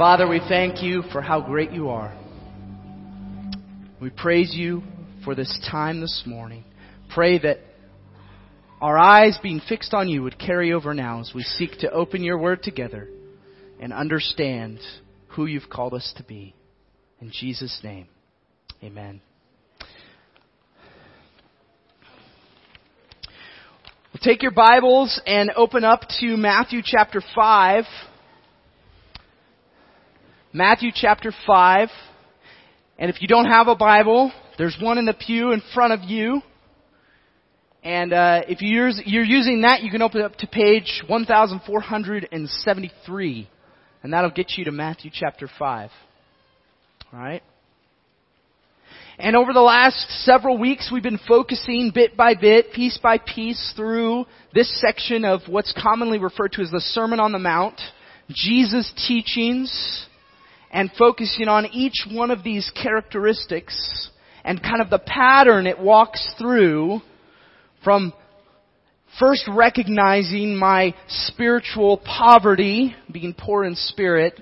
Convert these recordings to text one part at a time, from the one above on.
Father, we thank you for how great you are. We praise you for this time this morning. Pray that our eyes being fixed on you would carry over now as we seek to open your word together and understand who you've called us to be. In Jesus' name, amen. Take your Bibles and open up to Matthew chapter 5. Matthew chapter 5. And if you don't have a Bible, there's one in the pew in front of you. And uh, if you're, you're using that, you can open it up to page 1473. And that'll get you to Matthew chapter 5. Alright? And over the last several weeks, we've been focusing bit by bit, piece by piece, through this section of what's commonly referred to as the Sermon on the Mount, Jesus' teachings, and focusing on each one of these characteristics and kind of the pattern it walks through from first recognizing my spiritual poverty, being poor in spirit,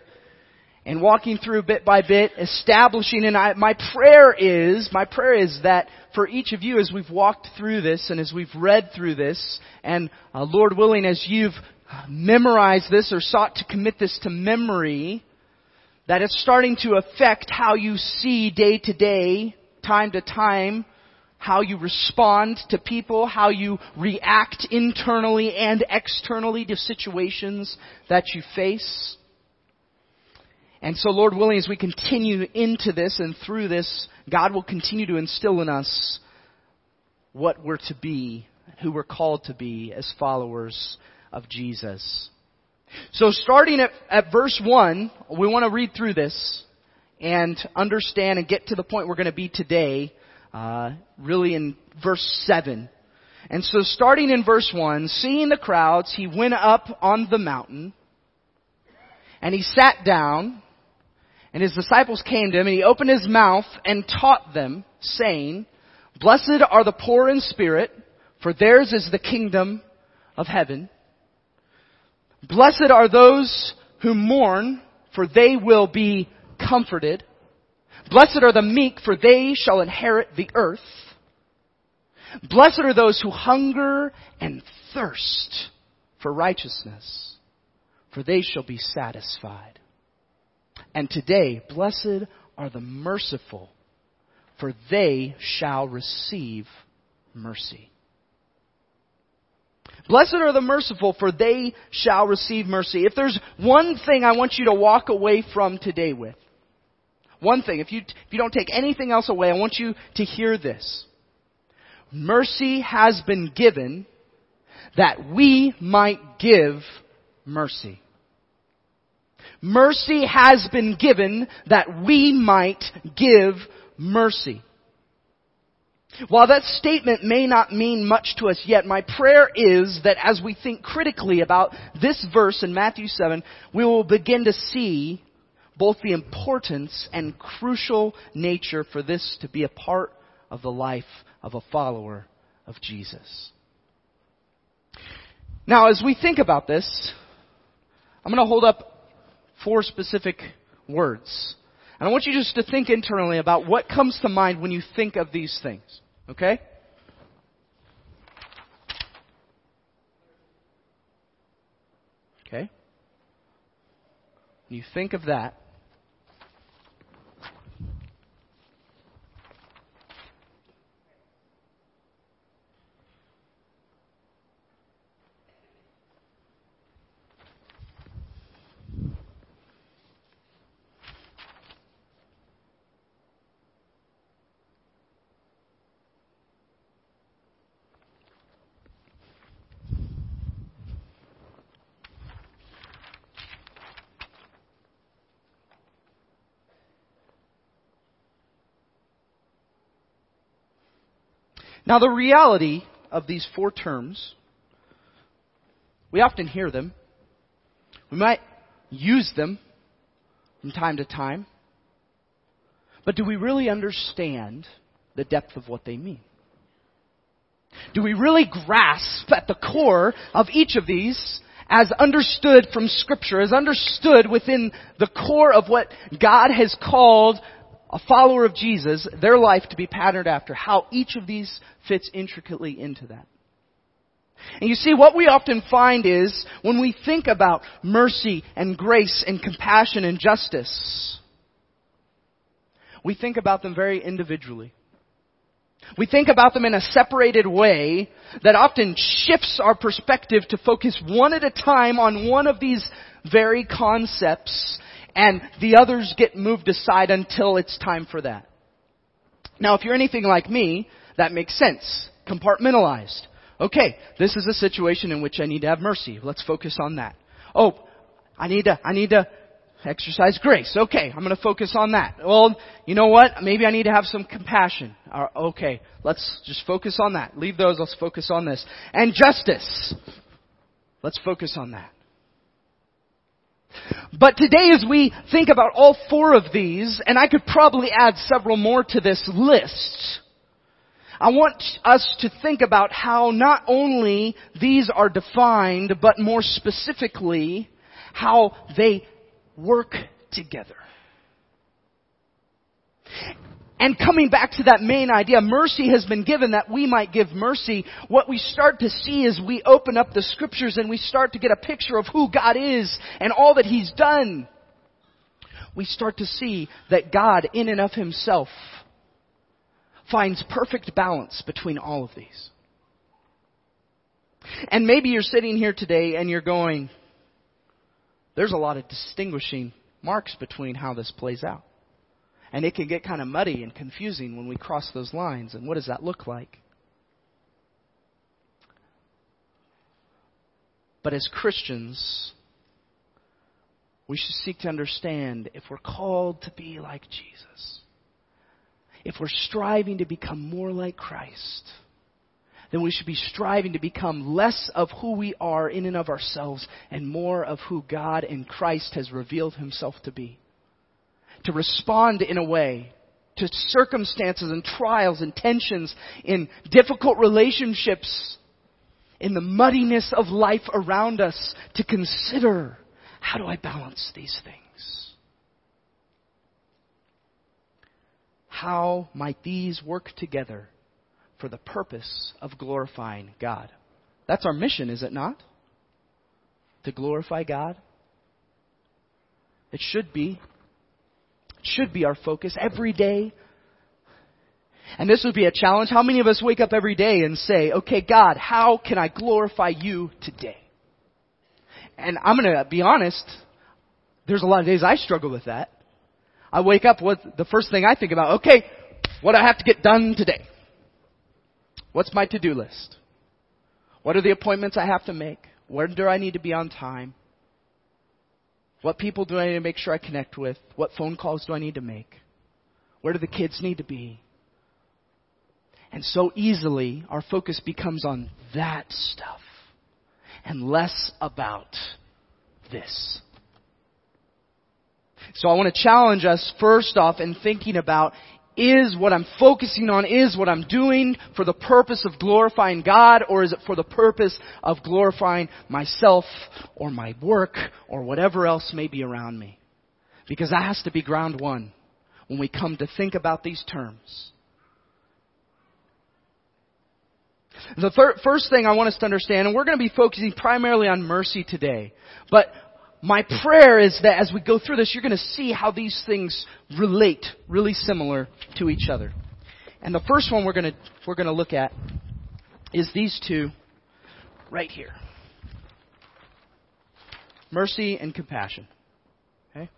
and walking through bit by bit, establishing, and I, my prayer is, my prayer is that for each of you as we've walked through this and as we've read through this, and uh, Lord willing, as you've memorized this or sought to commit this to memory, that it's starting to affect how you see day to day, time to time, how you respond to people, how you react internally and externally to situations that you face. And so, Lord willing, as we continue into this and through this, God will continue to instill in us what we're to be, who we're called to be as followers of Jesus. So starting at, at verse 1, we want to read through this and understand and get to the point we're going to be today, uh, really in verse 7. And so starting in verse 1, seeing the crowds, he went up on the mountain and he sat down and his disciples came to him, and he opened his mouth and taught them, saying, Blessed are the poor in spirit, for theirs is the kingdom of heaven. Blessed are those who mourn, for they will be comforted. Blessed are the meek, for they shall inherit the earth. Blessed are those who hunger and thirst for righteousness, for they shall be satisfied. And today, blessed are the merciful, for they shall receive mercy. Blessed are the merciful, for they shall receive mercy. If there's one thing I want you to walk away from today with, one thing, if you, if you don't take anything else away, I want you to hear this. Mercy has been given that we might give mercy. Mercy has been given that we might give mercy. While that statement may not mean much to us yet, my prayer is that as we think critically about this verse in Matthew 7, we will begin to see both the importance and crucial nature for this to be a part of the life of a follower of Jesus. Now, as we think about this, I'm going to hold up four specific words. And I want you just to think internally about what comes to mind when you think of these things. Okay? Okay? You think of that, Now, the reality of these four terms, we often hear them. We might use them from time to time. But do we really understand the depth of what they mean? Do we really grasp at the core of each of these as understood from scripture, as understood within the core of what God has called a follower of Jesus, their life to be patterned after, how each of these fits intricately into that. And you see, what we often find is when we think about mercy and grace and compassion and justice, we think about them very individually. We think about them in a separated way that often shifts our perspective to focus one at a time on one of these very concepts and the others get moved aside until it's time for that. Now, if you're anything like me, that makes sense. Compartmentalized. Okay, this is a situation in which I need to have mercy. Let's focus on that. Oh, I need to, I need to exercise grace. Okay, I'm going to focus on that. Well, you know what? Maybe I need to have some compassion. Uh, okay, let's just focus on that. Leave those, let's focus on this. And justice. Let's focus on that. But today as we think about all four of these, and I could probably add several more to this list, I want us to think about how not only these are defined, but more specifically, how they work together. And coming back to that main idea, mercy has been given that we might give mercy. What we start to see is we open up the scriptures and we start to get a picture of who God is and all that He's done. We start to see that God in and of Himself finds perfect balance between all of these. And maybe you're sitting here today and you're going, there's a lot of distinguishing marks between how this plays out. And it can get kind of muddy and confusing when we cross those lines. And what does that look like? But as Christians, we should seek to understand if we're called to be like Jesus, if we're striving to become more like Christ, then we should be striving to become less of who we are in and of ourselves and more of who God in Christ has revealed himself to be to respond in a way to circumstances and trials and tensions in difficult relationships, in the muddiness of life around us, to consider how do I balance these things? How might these work together for the purpose of glorifying God? That's our mission, is it not? To glorify God? It should be should be our focus every day. And this would be a challenge. How many of us wake up every day and say, okay, God, how can I glorify you today? And I'm going to be honest, there's a lot of days I struggle with that. I wake up with the first thing I think about, okay, what do I have to get done today? What's my to-do list? What are the appointments I have to make? Where do I need to be on time? What people do I need to make sure I connect with? What phone calls do I need to make? Where do the kids need to be? And so easily, our focus becomes on that stuff and less about this. So I want to challenge us first off in thinking about is what I'm focusing on, is what I'm doing for the purpose of glorifying God, or is it for the purpose of glorifying myself, or my work, or whatever else may be around me? Because that has to be ground one when we come to think about these terms. The third, first thing I want us to understand, and we're going to be focusing primarily on mercy today, but my prayer is that as we go through this, you're going to see how these things relate really similar to each other. And the first one we're going to, we're going to look at is these two right here. Mercy and compassion. Okay?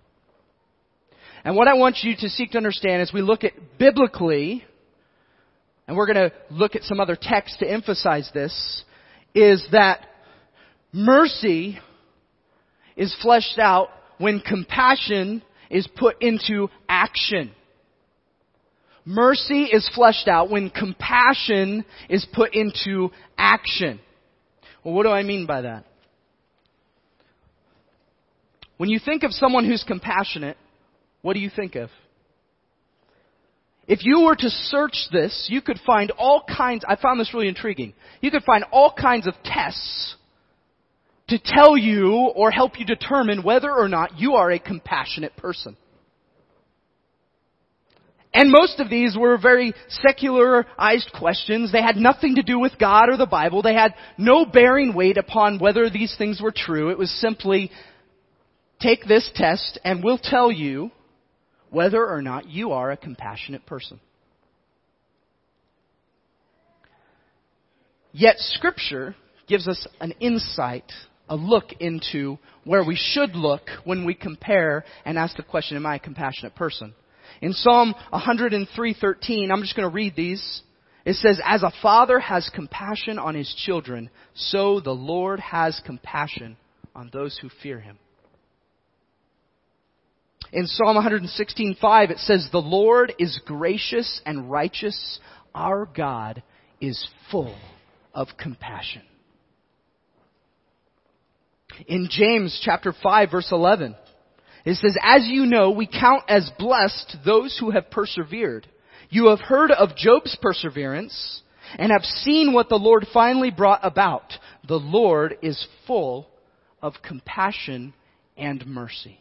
And what I want you to seek to understand as we look at biblically, and we're going to look at some other texts to emphasize this, is that mercy is fleshed out when compassion is put into action. Mercy is fleshed out when compassion is put into action. Well, what do I mean by that? When you think of someone who's compassionate, what do you think of? If you were to search this, you could find all kinds, I found this really intriguing. You could find all kinds of tests to tell you or help you determine whether or not you are a compassionate person. And most of these were very secularized questions. They had nothing to do with God or the Bible. They had no bearing weight upon whether these things were true. It was simply, take this test and we'll tell you whether or not you are a compassionate person. Yet scripture gives us an insight, a look into where we should look when we compare and ask the question, am I a compassionate person? In Psalm 103:13, I'm just going to read these. It says, "As a father has compassion on his children, so the Lord has compassion on those who fear him." In Psalm 116:5 it says, "The Lord is gracious and righteous; our God is full of compassion." In James chapter 5 verse 11, it says, As you know, we count as blessed those who have persevered. You have heard of Job's perseverance and have seen what the Lord finally brought about. The Lord is full of compassion and mercy.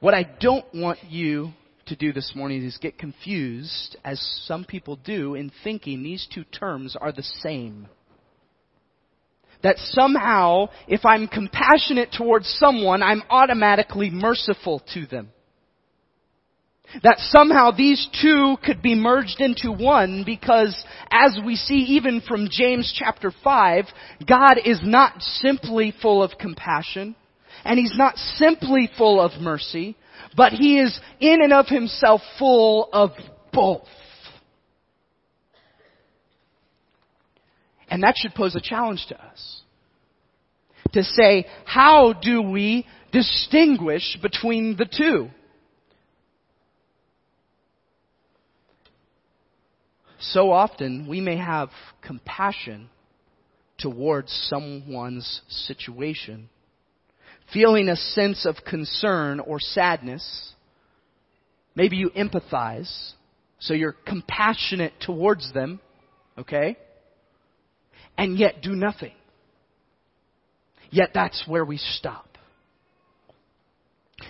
What I don't want you to do this morning is get confused, as some people do, in thinking these two terms are the same that somehow, if I'm compassionate towards someone, I'm automatically merciful to them. That somehow these two could be merged into one because as we see even from James chapter 5, God is not simply full of compassion and He's not simply full of mercy, but He is in and of Himself full of both. And that should pose a challenge to us. To say, how do we distinguish between the two? So often we may have compassion towards someone's situation, feeling a sense of concern or sadness. Maybe you empathize, so you're compassionate towards them, okay? And yet do nothing. Yet that's where we stop.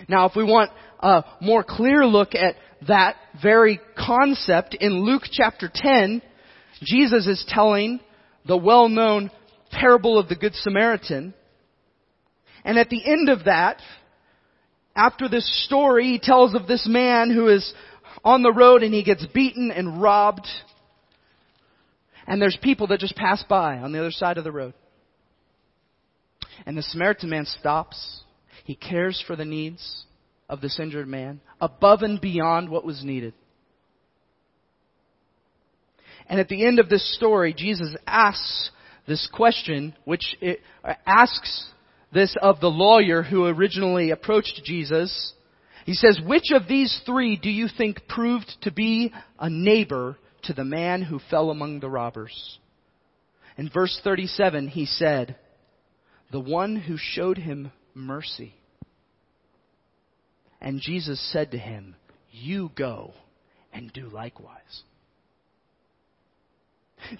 Now, if we want a more clear look at that very concept, in Luke chapter 10, Jesus is telling the well-known parable of the Good Samaritan. And at the end of that, after this story, he tells of this man who is on the road and he gets beaten and robbed and there's people that just pass by on the other side of the road. And the Samaritan man stops. He cares for the needs of this injured man above and beyond what was needed. And at the end of this story, Jesus asks this question, which it, asks this of the lawyer who originally approached Jesus. He says, which of these three do you think proved to be a neighbor to the man who fell among the robbers. In verse 37, he said, The one who showed him mercy. And Jesus said to him, You go and do likewise.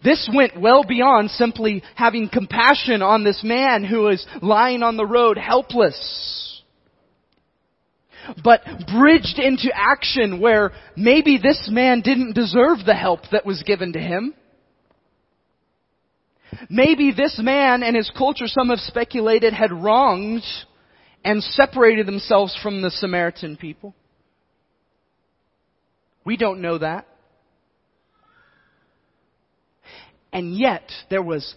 This went well beyond simply having compassion on this man who is lying on the road helpless but bridged into action where maybe this man didn't deserve the help that was given to him. Maybe this man and his culture, some have speculated, had wronged and separated themselves from the Samaritan people. We don't know that. And yet, there was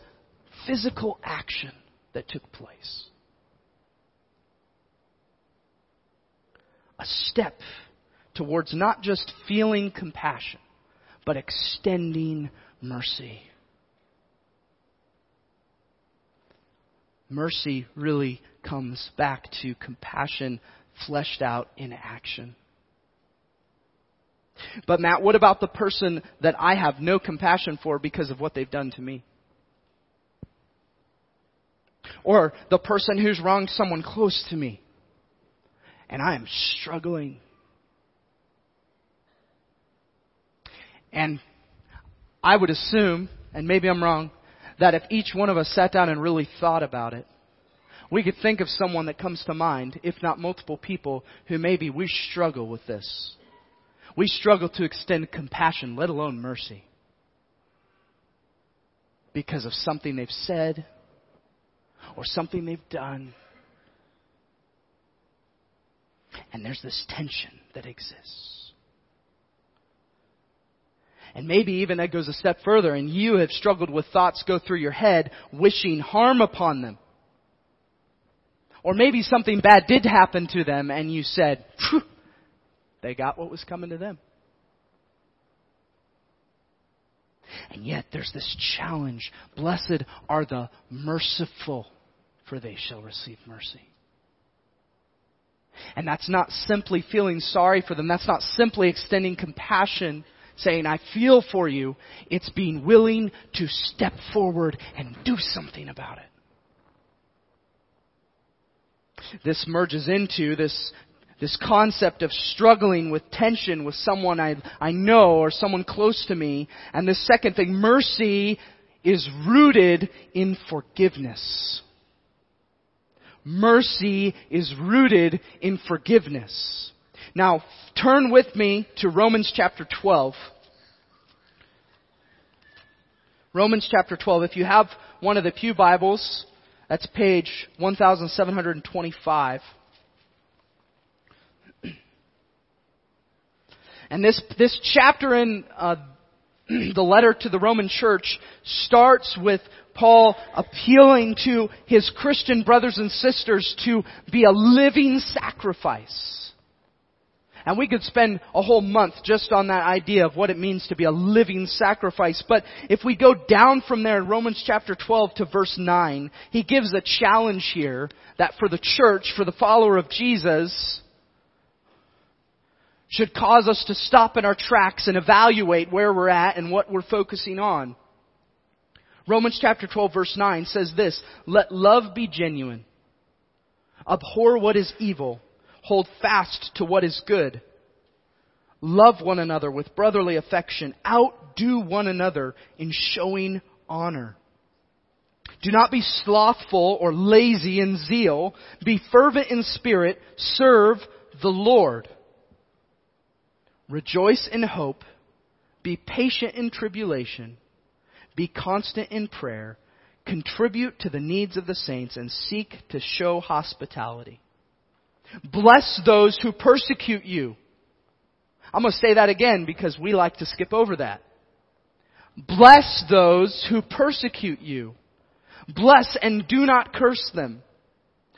physical action that took place. A step towards not just feeling compassion, but extending mercy. Mercy really comes back to compassion fleshed out in action. But Matt, what about the person that I have no compassion for because of what they've done to me? Or the person who's wronged someone close to me? And I am struggling. And I would assume, and maybe I'm wrong, that if each one of us sat down and really thought about it, we could think of someone that comes to mind, if not multiple people, who maybe we struggle with this. We struggle to extend compassion, let alone mercy. Because of something they've said or something they've done. And there's this tension that exists. And maybe even that goes a step further, and you have struggled with thoughts go through your head, wishing harm upon them. Or maybe something bad did happen to them and you said, they got what was coming to them. And yet there's this challenge. Blessed are the merciful, for they shall receive mercy. And that's not simply feeling sorry for them. That's not simply extending compassion, saying, I feel for you. It's being willing to step forward and do something about it this merges into this this concept of struggling with tension with someone I, I know or someone close to me. And the second thing, mercy is rooted in forgiveness. Mercy is rooted in forgiveness. Now, turn with me to Romans chapter 12. Romans chapter 12. If you have one of the Pew Bibles, that's page 1725. And this, this chapter in uh, the letter to the Roman church starts with Paul appealing to his Christian brothers and sisters to be a living sacrifice. And we could spend a whole month just on that idea of what it means to be a living sacrifice. But if we go down from there in Romans chapter 12 to verse 9, he gives a challenge here that for the church, for the follower of Jesus, should cause us to stop in our tracks and evaluate where we're at and what we're focusing on. Romans chapter 12 verse 9 says this, Let love be genuine. Abhor what is evil Hold fast to what is good. Love one another with brotherly affection. Outdo one another in showing honor. Do not be slothful or lazy in zeal. Be fervent in spirit. Serve the Lord. Rejoice in hope. Be patient in tribulation. Be constant in prayer. Contribute to the needs of the saints and seek to show hospitality. Bless those who persecute you. I'm going to say that again because we like to skip over that. Bless those who persecute you. Bless and do not curse them.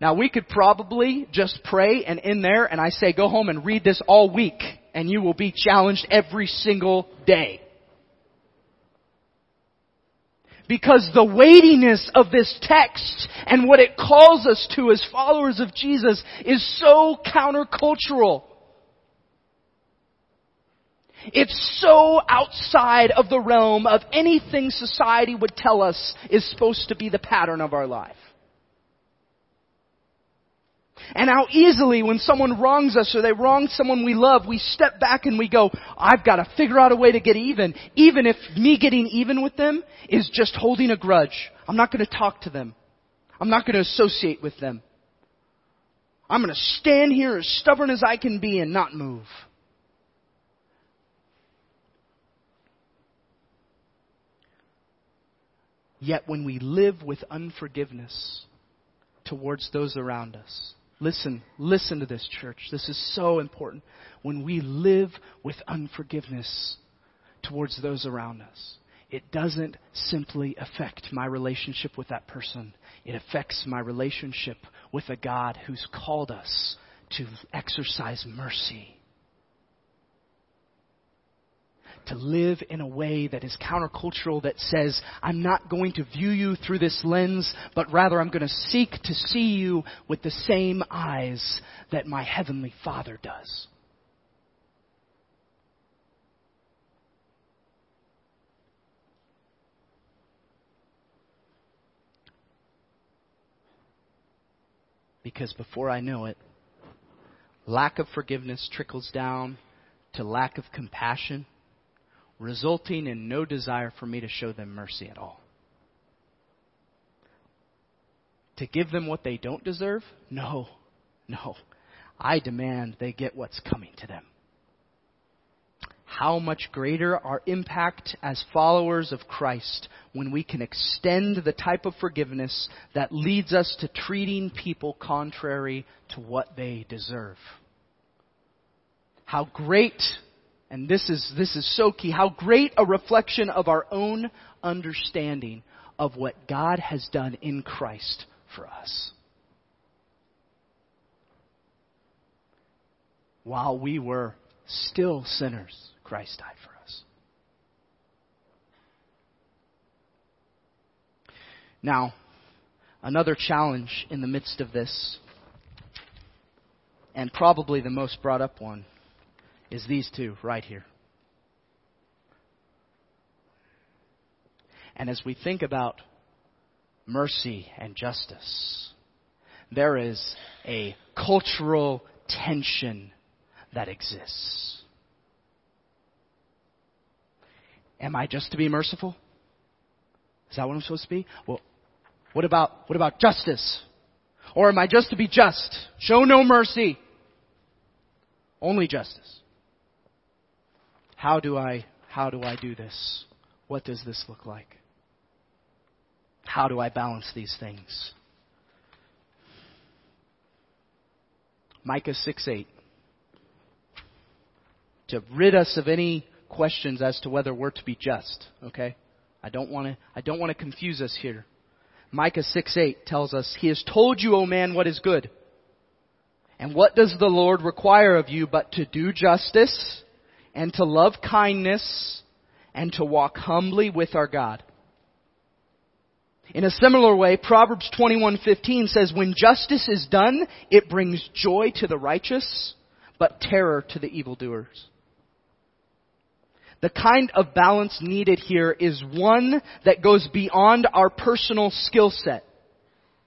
Now we could probably just pray and in there and I say go home and read this all week and you will be challenged every single day. Because the weightiness of this text and what it calls us to as followers of Jesus is so countercultural. It's so outside of the realm of anything society would tell us is supposed to be the pattern of our life. And how easily when someone wrongs us or they wrong someone we love, we step back and we go, I've got to figure out a way to get even. Even if me getting even with them is just holding a grudge. I'm not going to talk to them. I'm not going to associate with them. I'm going to stand here as stubborn as I can be and not move. Yet when we live with unforgiveness towards those around us, listen, listen to this church. This is so important. When we live with unforgiveness towards those around us, it doesn't simply affect my relationship with that person. It affects my relationship with a God who's called us to exercise mercy. To live in a way that is countercultural that says, I'm not going to view you through this lens, but rather I'm going to seek to see you with the same eyes that my Heavenly Father does. Because before I know it, lack of forgiveness trickles down to lack of compassion, resulting in no desire for me to show them mercy at all. To give them what they don't deserve? No, no. I demand they get what's coming to them how much greater our impact as followers of Christ when we can extend the type of forgiveness that leads us to treating people contrary to what they deserve. How great, and this is, this is so key, how great a reflection of our own understanding of what God has done in Christ for us. While we were still sinners, Christ died for us. Now, another challenge in the midst of this, and probably the most brought up one, is these two right here. And as we think about mercy and justice, there is a cultural tension that exists. Am I just to be merciful? Is that what I'm supposed to be? Well, what about, what about justice? Or am I just to be just? Show no mercy. Only justice. How do I, how do I do this? What does this look like? How do I balance these things? Micah 6 8. To rid us of any questions as to whether we're to be just, okay? I don't want to I don't want to confuse us here. Micah 6:8 tells us, "He has told you, O man, what is good. And what does the Lord require of you but to do justice and to love kindness and to walk humbly with our God?" In a similar way, Proverbs 21:15 says, "When justice is done, it brings joy to the righteous, but terror to the evildoers." The kind of balance needed here is one that goes beyond our personal skill set.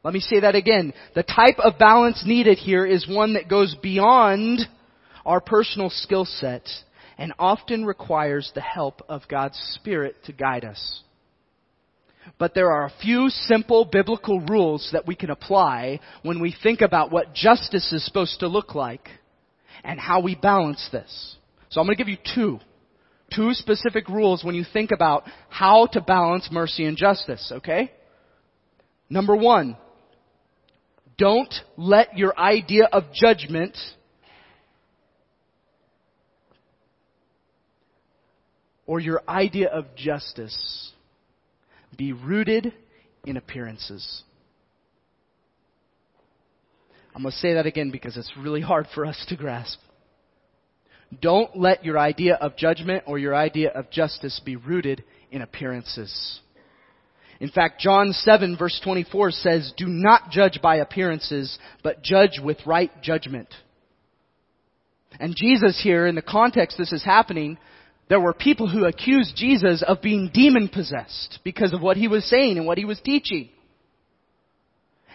Let me say that again. The type of balance needed here is one that goes beyond our personal skill set and often requires the help of God's Spirit to guide us. But there are a few simple biblical rules that we can apply when we think about what justice is supposed to look like and how we balance this. So I'm going to give you two two specific rules when you think about how to balance mercy and justice, okay? Number one, don't let your idea of judgment or your idea of justice be rooted in appearances. I'm going to say that again because it's really hard for us to grasp. Don't let your idea of judgment or your idea of justice be rooted in appearances. In fact, John 7 verse 24 says, Do not judge by appearances, but judge with right judgment. And Jesus here, in the context this is happening, there were people who accused Jesus of being demon possessed because of what he was saying and what he was teaching.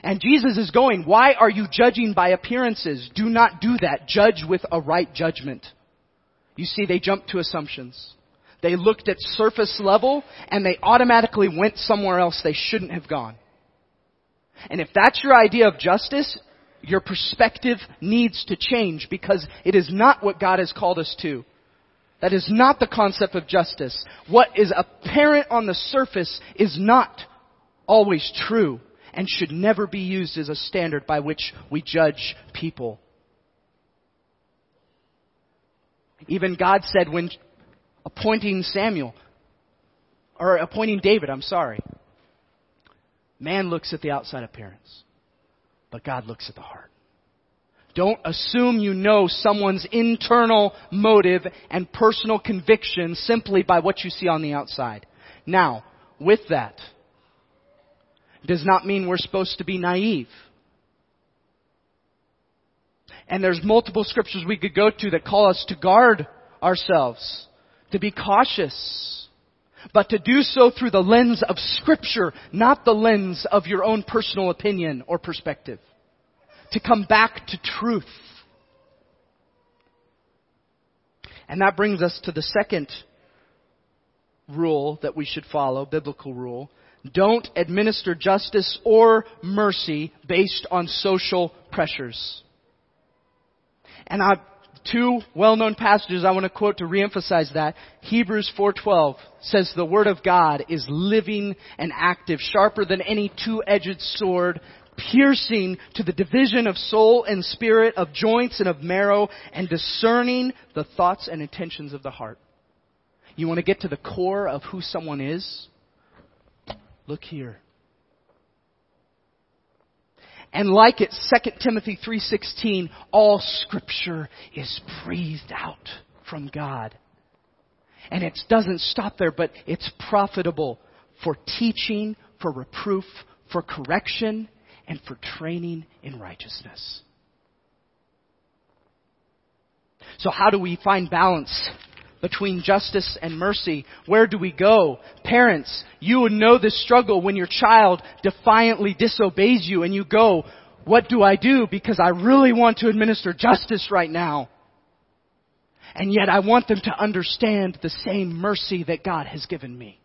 And Jesus is going, why are you judging by appearances? Do not do that. Judge with a right judgment. You see, they jumped to assumptions. They looked at surface level and they automatically went somewhere else they shouldn't have gone. And if that's your idea of justice, your perspective needs to change because it is not what God has called us to. That is not the concept of justice. What is apparent on the surface is not always true, and should never be used as a standard by which we judge people. Even God said when appointing Samuel, or appointing David, I'm sorry, man looks at the outside appearance, but God looks at the heart. Don't assume you know someone's internal motive and personal conviction simply by what you see on the outside. Now, with that, does not mean we're supposed to be naive. And there's multiple scriptures we could go to that call us to guard ourselves, to be cautious, but to do so through the lens of scripture, not the lens of your own personal opinion or perspective. To come back to truth. And that brings us to the second rule that we should follow, biblical rule. Don't administer justice or mercy based on social pressures. And I, two well-known passages I want to quote to reemphasize that. Hebrews 4:12 says the word of God is living and active, sharper than any two-edged sword, piercing to the division of soul and spirit, of joints and of marrow, and discerning the thoughts and intentions of the heart. You want to get to the core of who someone is? Look here. And like it, 2 Timothy 3.16, all scripture is breathed out from God. And it doesn't stop there, but it's profitable for teaching, for reproof, for correction, and for training in righteousness. So how do we find balance between justice and mercy. Where do we go? Parents, you would know this struggle when your child defiantly disobeys you and you go, what do I do? Because I really want to administer justice right now. And yet I want them to understand the same mercy that God has given me.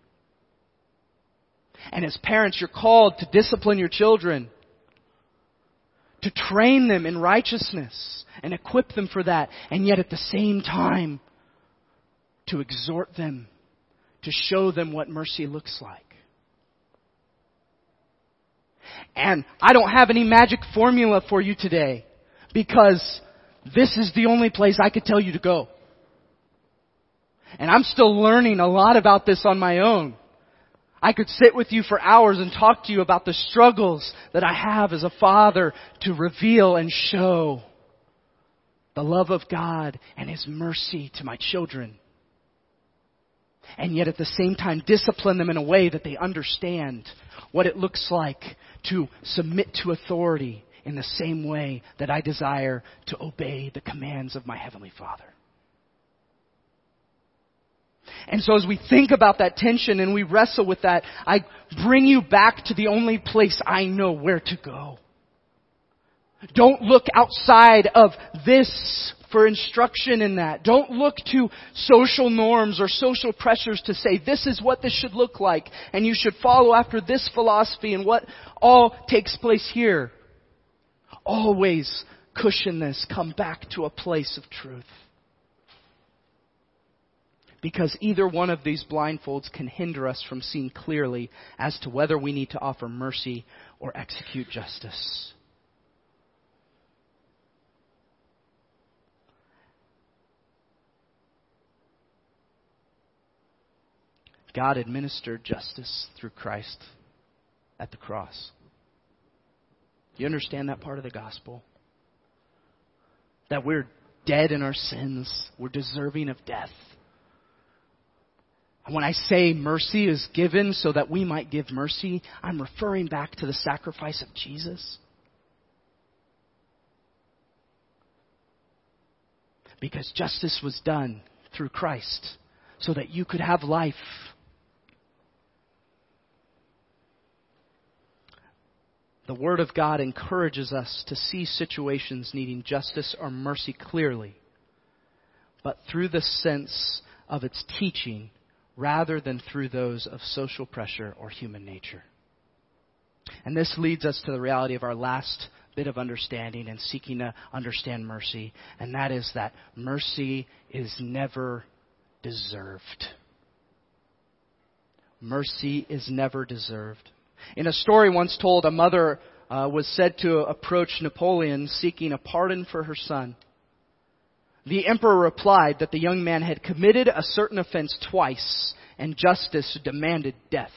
And as parents, you're called to discipline your children, to train them in righteousness and equip them for that. And yet at the same time, to exhort them, to show them what mercy looks like. And I don't have any magic formula for you today because this is the only place I could tell you to go. And I'm still learning a lot about this on my own. I could sit with you for hours and talk to you about the struggles that I have as a father to reveal and show the love of God and His mercy to my children and yet at the same time discipline them in a way that they understand what it looks like to submit to authority in the same way that I desire to obey the commands of my Heavenly Father. And so as we think about that tension and we wrestle with that, I bring you back to the only place I know where to go. Don't look outside of this for instruction in that. Don't look to social norms or social pressures to say this is what this should look like and you should follow after this philosophy and what all takes place here. Always cushion this. Come back to a place of truth. Because either one of these blindfolds can hinder us from seeing clearly as to whether we need to offer mercy or execute justice. God administered justice through Christ at the cross. You understand that part of the gospel? That we're dead in our sins, we're deserving of death. When I say mercy is given so that we might give mercy, I'm referring back to the sacrifice of Jesus. Because justice was done through Christ so that you could have life The Word of God encourages us to see situations needing justice or mercy clearly, but through the sense of its teaching rather than through those of social pressure or human nature. And this leads us to the reality of our last bit of understanding and seeking to understand mercy, and that is that mercy is never deserved. Mercy is never deserved. In a story once told, a mother uh, was said to approach Napoleon seeking a pardon for her son. The emperor replied that the young man had committed a certain offense twice and justice demanded death.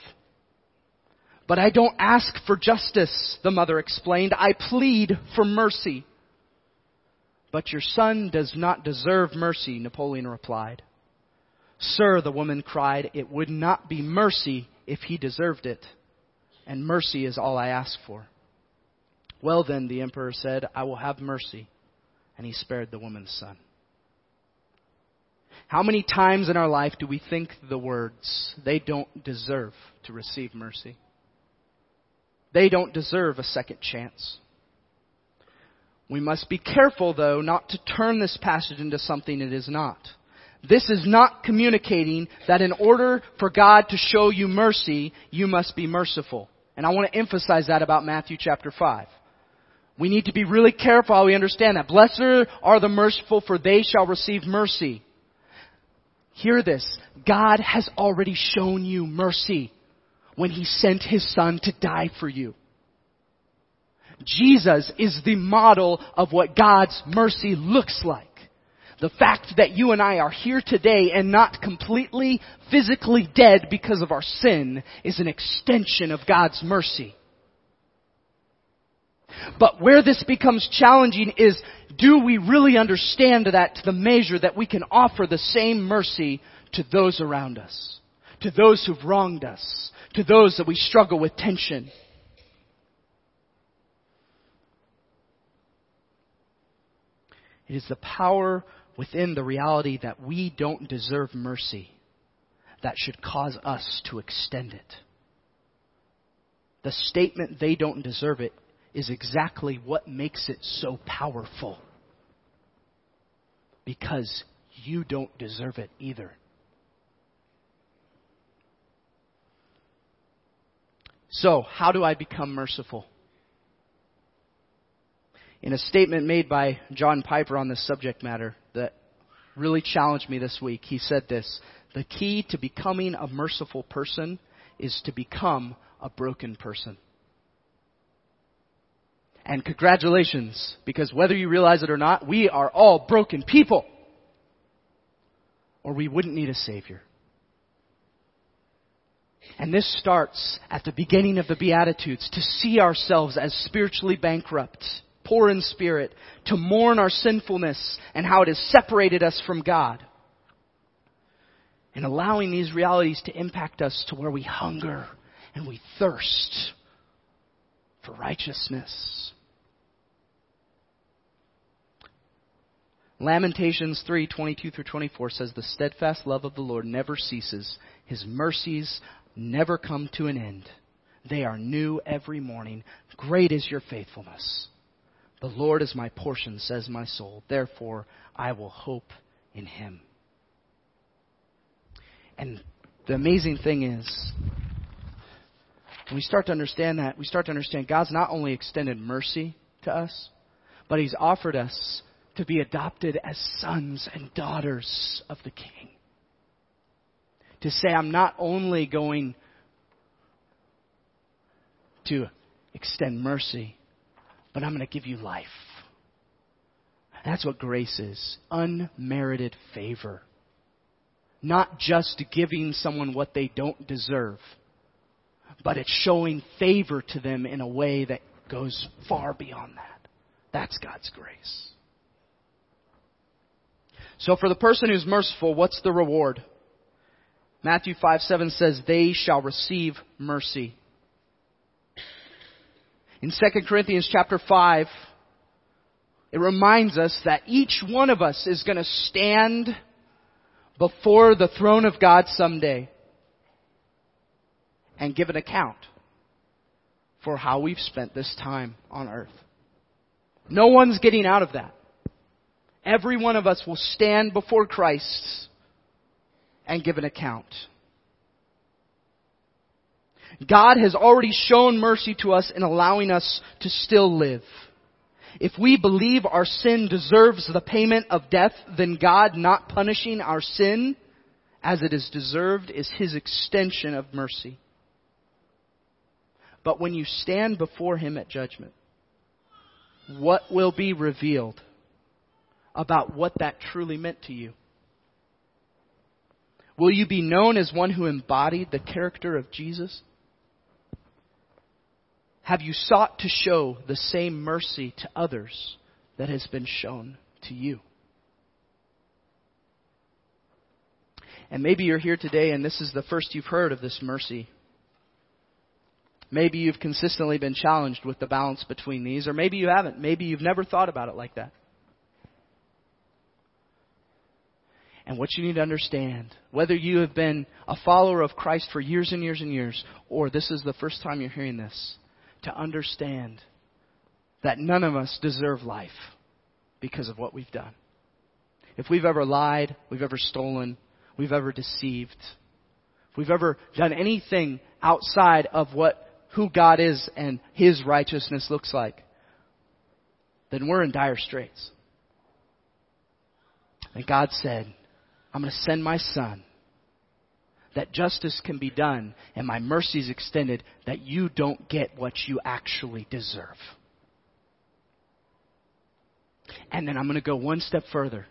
But I don't ask for justice, the mother explained. I plead for mercy. But your son does not deserve mercy, Napoleon replied. Sir, the woman cried, it would not be mercy if he deserved it. And mercy is all I ask for. Well then, the emperor said, I will have mercy. And he spared the woman's son. How many times in our life do we think the words, they don't deserve to receive mercy? They don't deserve a second chance. We must be careful, though, not to turn this passage into something it is not. This is not communicating that in order for God to show you mercy, you must be merciful. And I want to emphasize that about Matthew chapter 5. We need to be really careful how we understand that. Blessed are the merciful, for they shall receive mercy. Hear this. God has already shown you mercy when He sent His Son to die for you. Jesus is the model of what God's mercy looks like. The fact that you and I are here today and not completely physically dead because of our sin is an extension of God's mercy. But where this becomes challenging is, do we really understand that to the measure that we can offer the same mercy to those around us? To those who've wronged us? To those that we struggle with tension? It is the power within the reality that we don't deserve mercy that should cause us to extend it. The statement, they don't deserve it, is exactly what makes it so powerful. Because you don't deserve it either. So, how do I become merciful? In a statement made by John Piper on this subject matter that really challenged me this week, he said this The key to becoming a merciful person is to become a broken person. And congratulations, because whether you realize it or not, we are all broken people. Or we wouldn't need a Savior. And this starts at the beginning of the Beatitudes to see ourselves as spiritually bankrupt, poor in spirit, to mourn our sinfulness and how it has separated us from God. And allowing these realities to impact us to where we hunger and we thirst for righteousness. Lamentations 3, 22 through 24 says, The steadfast love of the Lord never ceases. His mercies never come to an end. They are new every morning. Great is your faithfulness. The Lord is my portion, says my soul. Therefore, I will hope in him. And the amazing thing is, we start to understand that, we start to understand God's not only extended mercy to us, but He's offered us to be adopted as sons and daughters of the King. To say, I'm not only going to extend mercy, but I'm going to give you life. That's what grace is unmerited favor. Not just giving someone what they don't deserve, but it's showing favor to them in a way that goes far beyond that. That's God's grace. So for the person who's merciful, what's the reward? Matthew 5 7 says, They shall receive mercy. In 2 Corinthians chapter 5, it reminds us that each one of us is going to stand before the throne of God someday and give an account for how we've spent this time on earth. No one's getting out of that. Every one of us will stand before Christ and give an account. God has already shown mercy to us in allowing us to still live. If we believe our sin deserves the payment of death, then God not punishing our sin as it is deserved is His extension of mercy. But when you stand before Him at judgment, what will be revealed about what that truly meant to you? Will you be known as one who embodied the character of Jesus? Have you sought to show the same mercy to others that has been shown to you? And maybe you're here today and this is the first you've heard of this mercy. Maybe you've consistently been challenged with the balance between these, or maybe you haven't. Maybe you've never thought about it like that. And what you need to understand, whether you have been a follower of Christ for years and years and years, or this is the first time you're hearing this, to understand that none of us deserve life because of what we've done. If we've ever lied, we've ever stolen, we've ever deceived, if we've ever done anything outside of what who God is and His righteousness looks like, then we're in dire straits. And God said, I'm going to send my son that justice can be done and my mercy is extended that you don't get what you actually deserve. And then I'm going to go one step further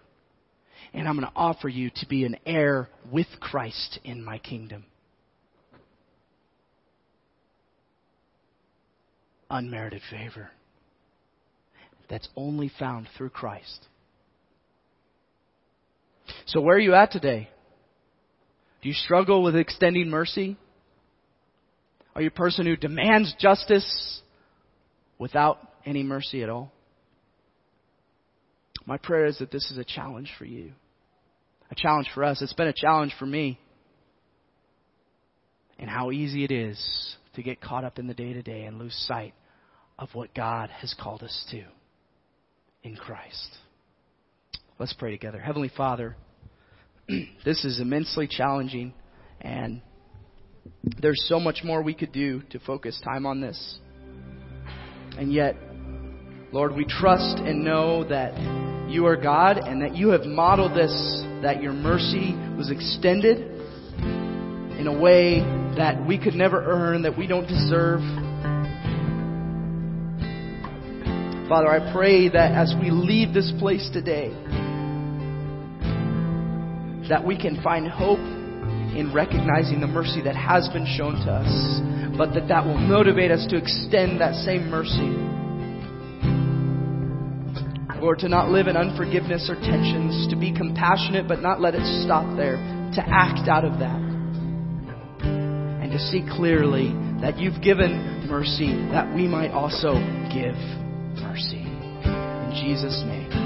and I'm going to offer you to be an heir with Christ in my kingdom. Unmerited favor that's only found through Christ. So, where are you at today? Do you struggle with extending mercy? Are you a person who demands justice without any mercy at all? My prayer is that this is a challenge for you, a challenge for us. It's been a challenge for me. And how easy it is to get caught up in the day to day and lose sight of what God has called us to in Christ. Let's pray together. Heavenly Father, this is immensely challenging, and there's so much more we could do to focus time on this. And yet, Lord, we trust and know that you are God and that you have modeled this, that your mercy was extended in a way that we could never earn, that we don't deserve. Father, I pray that as we leave this place today, that we can find hope in recognizing the mercy that has been shown to us, but that that will motivate us to extend that same mercy. Lord, to not live in unforgiveness or tensions, to be compassionate but not let it stop there, to act out of that, and to see clearly that you've given mercy that we might also give mercy. In Jesus' name.